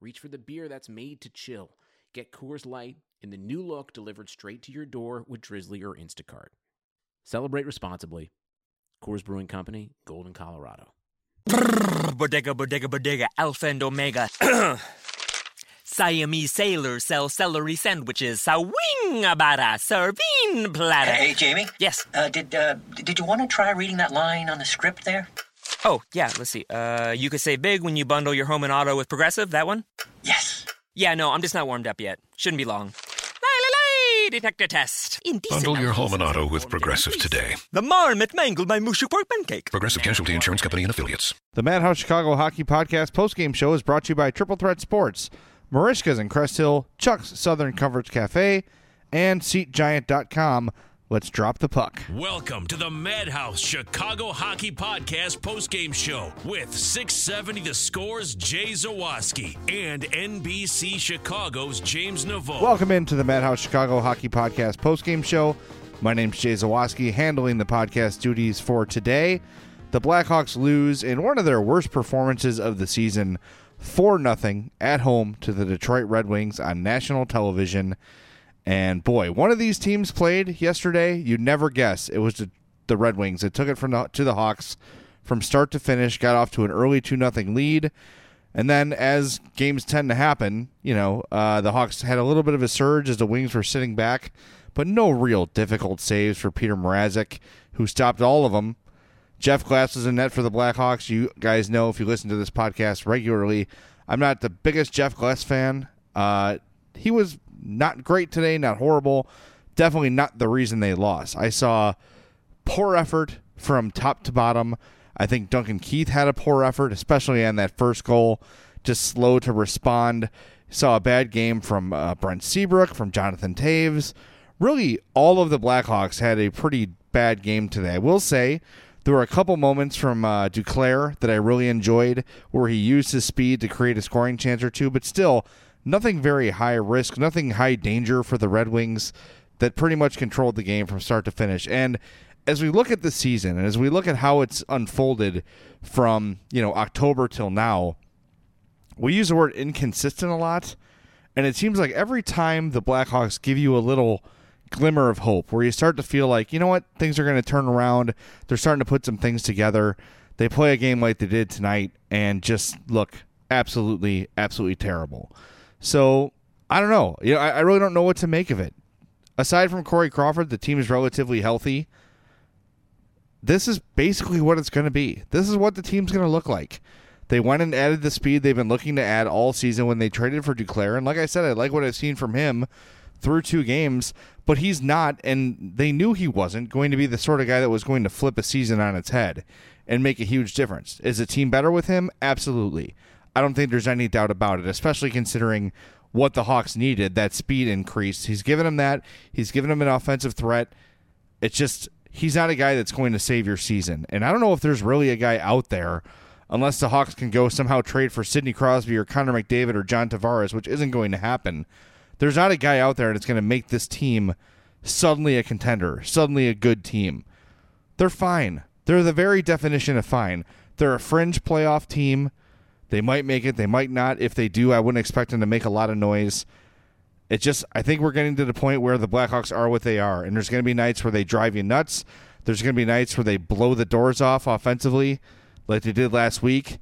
reach for the beer that's made to chill. Get Coors Light in the new look delivered straight to your door with Drizzly or Instacart. Celebrate responsibly. Coors Brewing Company, Golden, Colorado. Bodega, bodega, bodega, alpha and omega. Siamese sailors sell celery sandwiches. Sawing about a serving platter. Hey, Jamie. Yes. Uh, did uh, did you want to try reading that line on the script there? Oh, yeah, let's see. Uh, you could save big when you bundle your home and auto with Progressive, that one? Yes. Yeah, no, I'm just not warmed up yet. Shouldn't be long. Lay, lay, detector test. Indecent Bundle your home and auto with Progressive today. The marmot mangled my mushy pork pancake. Progressive Casualty Insurance Company and Affiliates. The Madhouse Chicago Hockey Podcast postgame show is brought to you by Triple Threat Sports, Merichka's in Crest Hill, Chuck's Southern Comforts Cafe, and SeatGiant.com. Let's drop the puck. Welcome to the Madhouse Chicago Hockey Podcast postgame show with 670 The Scores Jay Zawaski and NBC Chicago's James Naveau. Welcome into the Madhouse Chicago Hockey Podcast postgame show. My name's Jay Zawaski, handling the podcast duties for today. The Blackhawks lose in one of their worst performances of the season, 4 0 at home to the Detroit Red Wings on national television. And boy, one of these teams played yesterday. You'd never guess it was the, the Red Wings. It took it from the, to the Hawks from start to finish, got off to an early 2 0 lead. And then, as games tend to happen, you know, uh, the Hawks had a little bit of a surge as the Wings were sitting back, but no real difficult saves for Peter Mrazek, who stopped all of them. Jeff Glass was in net for the Blackhawks. You guys know if you listen to this podcast regularly, I'm not the biggest Jeff Glass fan. Uh, he was not great today, not horrible. Definitely not the reason they lost. I saw poor effort from top to bottom. I think Duncan Keith had a poor effort, especially on that first goal, just slow to respond. Saw a bad game from uh, Brent Seabrook, from Jonathan Toews. Really, all of the Blackhawks had a pretty bad game today. I will say there were a couple moments from uh, Duclair that I really enjoyed where he used his speed to create a scoring chance or two, but still, nothing very high risk, nothing high danger for the Red Wings that pretty much controlled the game from start to finish. And as we look at the season and as we look at how it's unfolded from, you know, October till now, we use the word inconsistent a lot. And it seems like every time the Blackhawks give you a little glimmer of hope where you start to feel like, you know what, things are going to turn around. They're starting to put some things together. They play a game like they did tonight and just look absolutely, absolutely terrible. So I don't know. You know, I, I really don't know what to make of it. Aside from Corey Crawford, the team is relatively healthy. This is basically what it's going to be. This is what the team's going to look like. They went and added the speed they've been looking to add all season when they traded for Duclair. And like I said, I like what I've seen from him through two games, but he's not, and they knew he wasn't going to be the sort of guy that was going to flip a season on its head and make a huge difference. Is the team better with him? Absolutely. I don't think there's any doubt about it, especially considering what the Hawks needed that speed increase. He's given them that. He's given them an offensive threat. It's just he's not a guy that's going to save your season. And I don't know if there's really a guy out there unless the Hawks can go somehow trade for Sidney Crosby or Connor McDavid or John Tavares, which isn't going to happen. There's not a guy out there that's going to make this team suddenly a contender, suddenly a good team. They're fine. They're the very definition of fine. They're a fringe playoff team. They might make it, they might not. If they do, I wouldn't expect them to make a lot of noise. It just, I think we're getting to the point where the Blackhawks are what they are, and there's going to be nights where they drive you nuts. There's going to be nights where they blow the doors off offensively, like they did last week.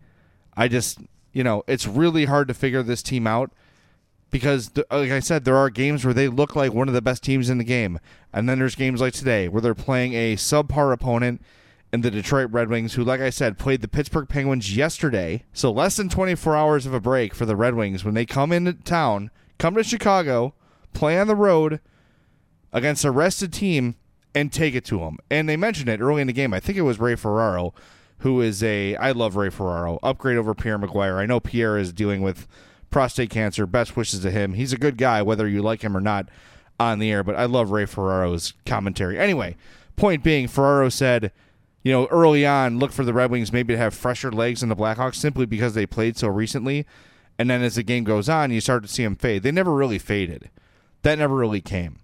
I just, you know, it's really hard to figure this team out because, like I said, there are games where they look like one of the best teams in the game, and then there's games like today where they're playing a subpar opponent in the Detroit Red Wings, who, like I said, played the Pittsburgh Penguins yesterday. So less than 24 hours of a break for the Red Wings when they come into town, come to Chicago, play on the road against a rested team, and take it to them. And they mentioned it early in the game. I think it was Ray Ferraro, who is a I love Ray Ferraro, upgrade over Pierre McGuire. I know Pierre is dealing with prostate cancer. Best wishes to him. He's a good guy, whether you like him or not on the air, but I love Ray Ferraro's commentary. Anyway, point being, Ferraro said, you know, early on, look for the Red Wings maybe to have fresher legs than the Blackhawks simply because they played so recently. And then as the game goes on, you start to see them fade. They never really faded. That never really came.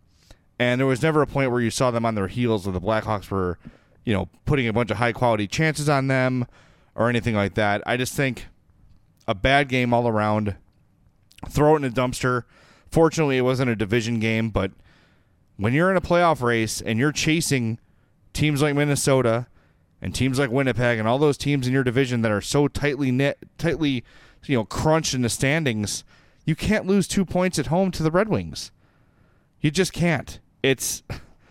And there was never a point where you saw them on their heels or the Blackhawks were, you know, putting a bunch of high quality chances on them or anything like that. I just think a bad game all around. Throw it in a dumpster. Fortunately, it wasn't a division game, but when you're in a playoff race and you're chasing teams like Minnesota and teams like Winnipeg and all those teams in your division that are so tightly knit, tightly, you know, crunched in the standings, you can't lose two points at home to the Red Wings. You just can't. It's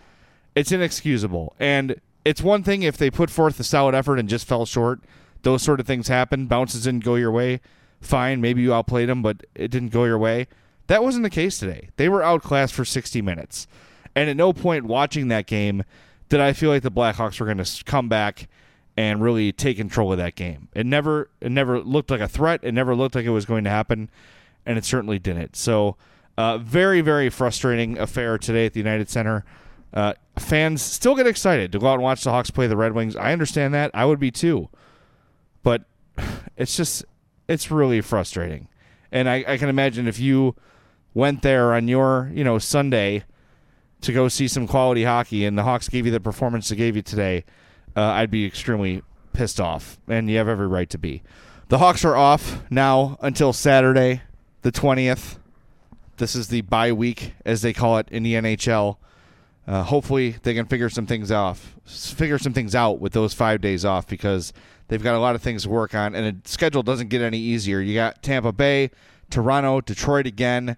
it's inexcusable. And it's one thing if they put forth a solid effort and just fell short. Those sort of things happen. Bounces didn't go your way. Fine, maybe you outplayed them, but it didn't go your way. That wasn't the case today. They were outclassed for 60 minutes. And at no point watching that game did I feel like the Blackhawks were going to come back and really take control of that game. It never it never looked like a threat. It never looked like it was going to happen, and it certainly didn't. So, uh, very very frustrating affair today at the United Center. Uh, fans still get excited to go out and watch the Hawks play the Red Wings. I understand that. I would be too, but it's just it's really frustrating. And I, I can imagine if you went there on your you know Sunday to go see some quality hockey and the Hawks gave you the performance they gave you today, uh, I'd be extremely pissed off, and you have every right to be. The Hawks are off now until Saturday, the 20th. This is the bye week, as they call it in the NHL. Uh, hopefully, they can figure some things off, figure some things out with those five days off because they've got a lot of things to work on, and the schedule doesn't get any easier. You got Tampa Bay, Toronto, Detroit again,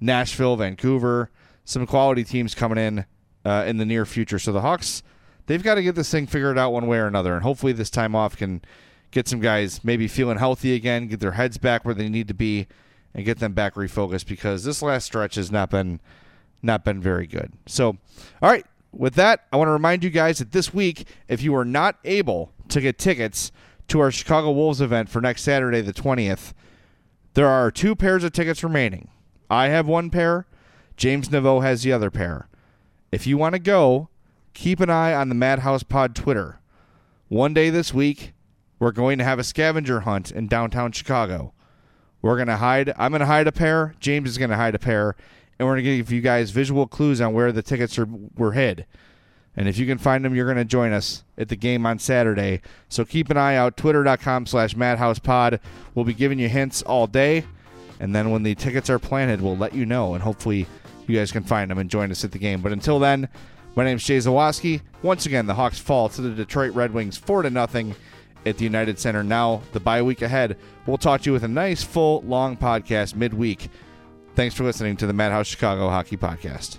Nashville, Vancouver, some quality teams coming in uh, in the near future. So the Hawks, they've got to get this thing figured out one way or another, and hopefully this time off can get some guys maybe feeling healthy again, get their heads back where they need to be, and get them back refocused because this last stretch has not been not been very good. So, all right, with that, I want to remind you guys that this week, if you are not able to get tickets to our Chicago Wolves event for next Saturday, the 20th, there are two pairs of tickets remaining. I have one pair, James Naveau has the other pair. If you want to go, keep an eye on the Madhouse Pod Twitter. One day this week, we're going to have a scavenger hunt in downtown Chicago. We're going to hide, I'm going to hide a pair, James is going to hide a pair, and we're going to give you guys visual clues on where the tickets are were hid. And if you can find them, you're going to join us at the game on Saturday. So keep an eye out. Twitter.com slash MadhousePod. We'll be giving you hints all day. And then when the tickets are planted, we'll let you know. And hopefully you guys can find them and join us at the game. But until then, my name's Jay Zawaski. Once again, the Hawks fall to the Detroit Red Wings 4 to nothing at the United Center. Now, the bye week ahead, we'll talk to you with a nice, full, long podcast midweek. Thanks for listening to the Madhouse Chicago Hockey Podcast.